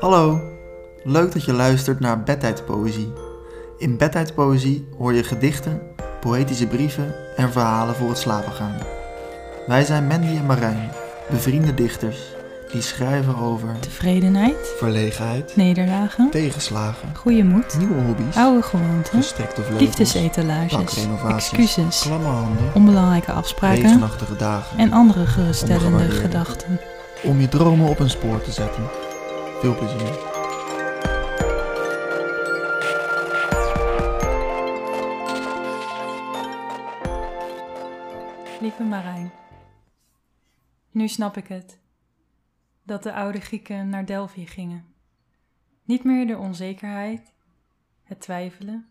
Hallo, leuk dat je luistert naar Bedtijdpoëzie. In Bedtijdpoëzie hoor je gedichten, poëtische brieven en verhalen voor het slapen gaan. Wij zijn Mandy en Marijn, bevriende dichters, die schrijven over Tevredenheid, verlegenheid, nederlagen, tegenslagen, goede moed, nieuwe hobby's, oude gewoonten, gestrekte vleugels, liefdesetalages, bankrenovaties, excuses, klamme handen, onbelangrijke afspraken regenachtige dagen. en andere geruststellende gedachten. Om je dromen op een spoor te zetten. Veel plezier. Lieve Marijn, nu snap ik het. Dat de oude Grieken naar Delphi gingen. Niet meer de onzekerheid, het twijfelen.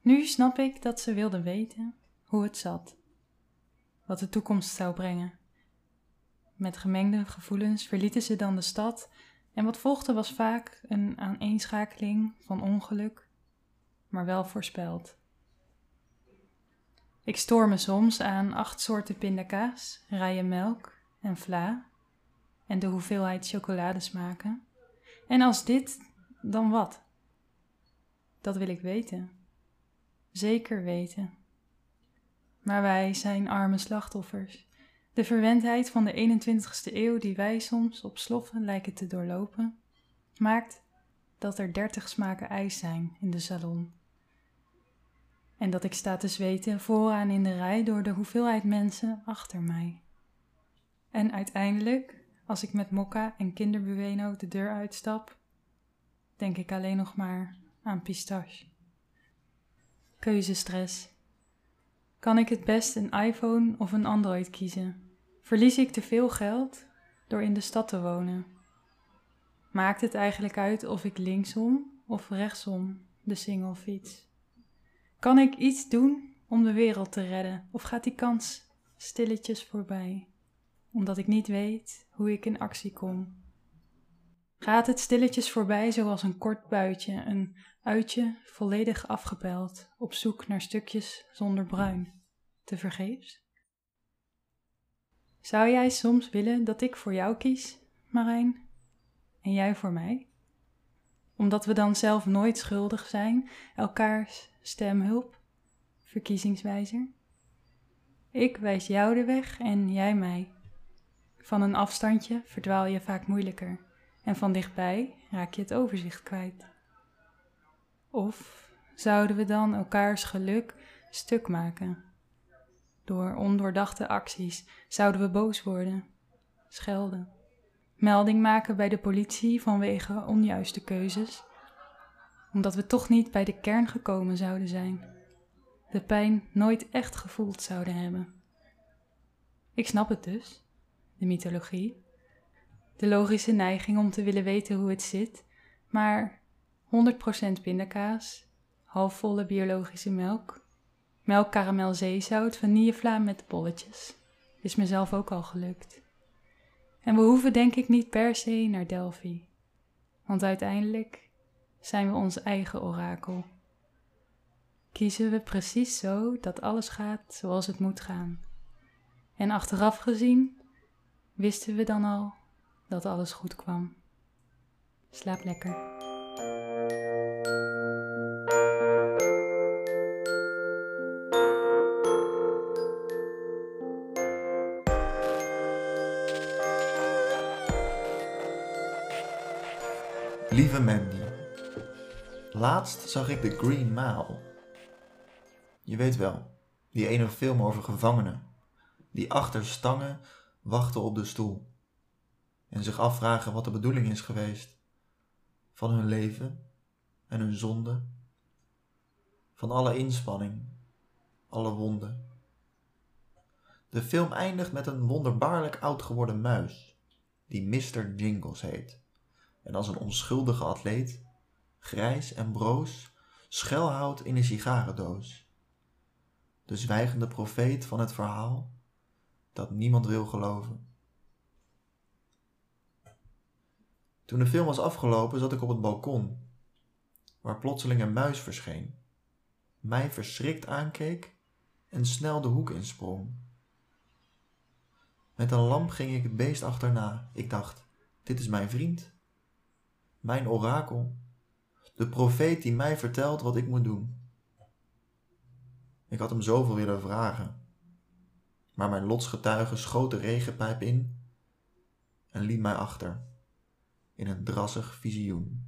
Nu snap ik dat ze wilden weten hoe het zat. Wat de toekomst zou brengen. Met gemengde gevoelens verlieten ze dan de stad en wat volgde was vaak een aaneenschakeling van ongeluk, maar wel voorspeld. Ik stoor me soms aan acht soorten pindakaas, rijen melk en vla en de hoeveelheid chocoladesmaken. En als dit, dan wat? Dat wil ik weten. Zeker weten. Maar wij zijn arme slachtoffers. De verwendheid van de 21ste eeuw, die wij soms op sloffen lijken te doorlopen, maakt dat er dertig smaken ijs zijn in de salon. En dat ik sta te zweten vooraan in de rij door de hoeveelheid mensen achter mij. En uiteindelijk, als ik met mokka en kinderbueno de deur uitstap, denk ik alleen nog maar aan pistache. Keuzestress. Kan ik het best een iPhone of een Android kiezen? Verlies ik te veel geld door in de stad te wonen? Maakt het eigenlijk uit of ik linksom of rechtsom de single fiets? Kan ik iets doen om de wereld te redden? Of gaat die kans stilletjes voorbij? Omdat ik niet weet hoe ik in actie kom. Gaat het stilletjes voorbij zoals een kort buitje, een uitje volledig afgepeld, op zoek naar stukjes zonder bruin, te vergeefs? Zou jij soms willen dat ik voor jou kies, Marijn, en jij voor mij? Omdat we dan zelf nooit schuldig zijn, elkaars stemhulp, verkiezingswijzer? Ik wijs jou de weg en jij mij. Van een afstandje verdwaal je vaak moeilijker en van dichtbij raak je het overzicht kwijt. Of zouden we dan elkaars geluk stuk maken? Door ondoordachte acties zouden we boos worden, schelden, melding maken bij de politie vanwege onjuiste keuzes, omdat we toch niet bij de kern gekomen zouden zijn, de pijn nooit echt gevoeld zouden hebben. Ik snap het dus, de mythologie, de logische neiging om te willen weten hoe het zit, maar 100% pindakaas, halfvolle biologische melk, melk, karamel, zeezout, vanillevla met bolletjes. Is mezelf ook al gelukt. En we hoeven denk ik niet per se naar Delphi, want uiteindelijk zijn we ons eigen orakel. Kiezen we precies zo dat alles gaat zoals het moet gaan. En achteraf gezien wisten we dan al dat alles goed kwam. Slaap lekker. Lieve Mandy, laatst zag ik The Green Mile. Je weet wel, die ene film over gevangenen die achter stangen wachten op de stoel en zich afvragen wat de bedoeling is geweest van hun leven en hun zonde, van alle inspanning, alle wonden. De film eindigt met een wonderbaarlijk oud geworden muis die Mr. Jingles heet en als een onschuldige atleet, grijs en broos, schuilhoudt in een sigarendoos. De zwijgende profeet van het verhaal dat niemand wil geloven. Toen de film was afgelopen, zat ik op het balkon, waar plotseling een muis verscheen, mij verschrikt aankeek en snel de hoek insprong. Met een lamp ging ik het beest achterna. Ik dacht, dit is mijn vriend. Mijn orakel. De profeet die mij vertelt wat ik moet doen. Ik had hem zoveel willen vragen. Maar mijn lotsgetuige schoot de regenpijp in en liet mij achter in een drassig visioen.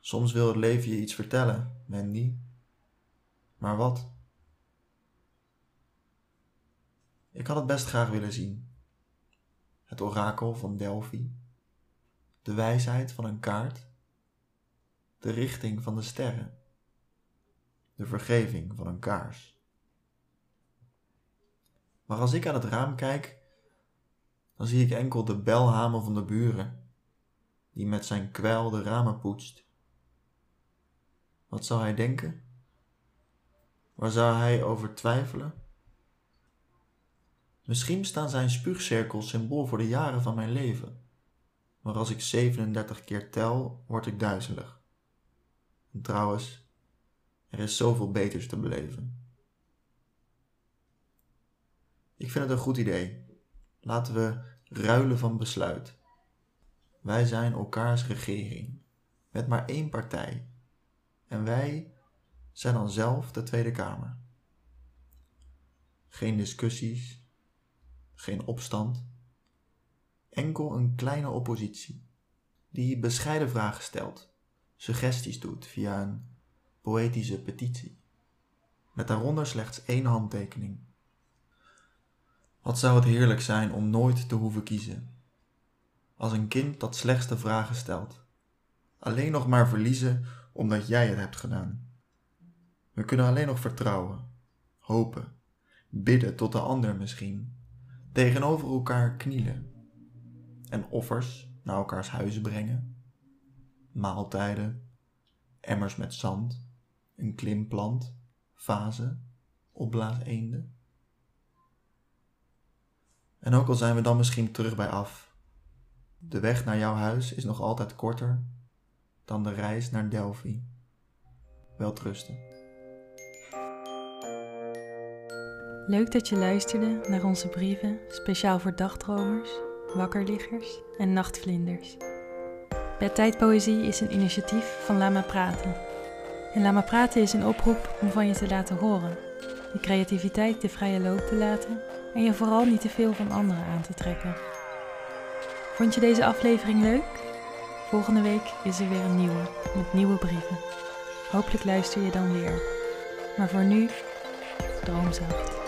Soms wil het leven je iets vertellen, Mandy. Maar wat? Ik had het best graag willen zien. Het orakel van Delphi, de wijsheid van een kaart, de richting van de sterren, de vergeving van een kaars. Maar als ik aan het raam kijk, dan zie ik enkel de belhamer van de buren, die met zijn kwijl de ramen poetst. Wat zou hij denken? Waar zou hij over twijfelen? Misschien staan zijn spuugcirkels symbool voor de jaren van mijn leven. Maar als ik 37 keer tel, word ik duizelig. En trouwens, er is zoveel beters te beleven. Ik vind het een goed idee. Laten we ruilen van besluit. Wij zijn elkaars regering, met maar één partij. En wij zijn dan zelf de Tweede Kamer. Geen discussies, geen opstand, enkel een kleine oppositie die bescheiden vragen stelt, suggesties doet via een poëtische petitie, met daaronder slechts één handtekening. Wat zou het heerlijk zijn om nooit te hoeven kiezen, als een kind dat slechts de vragen stelt, alleen nog maar verliezen omdat jij het hebt gedaan. We kunnen alleen nog vertrouwen, hopen, bidden tot de ander misschien, tegenover elkaar knielen en offers naar elkaars huizen brengen, maaltijden, emmers met zand, een klimplant, vazen, opblaaseenden. En ook al zijn we dan misschien terug bij af, de weg naar jouw huis is nog altijd korter dan de reis naar Delphi. Welterusten. Leuk dat je luisterde naar onze brieven speciaal voor dagdromers, wakkerliggers en nachtvlinders. Bedtijdpoëzie is een initiatief van Lama Praten. En Lama Praten is een oproep om van je te laten horen, je creativiteit de vrije loop te laten en je vooral niet te veel van anderen aan te trekken. Vond je deze aflevering leuk? Volgende week is er weer een nieuwe met nieuwe brieven. Hopelijk luister je dan weer. Maar voor nu, droom zacht.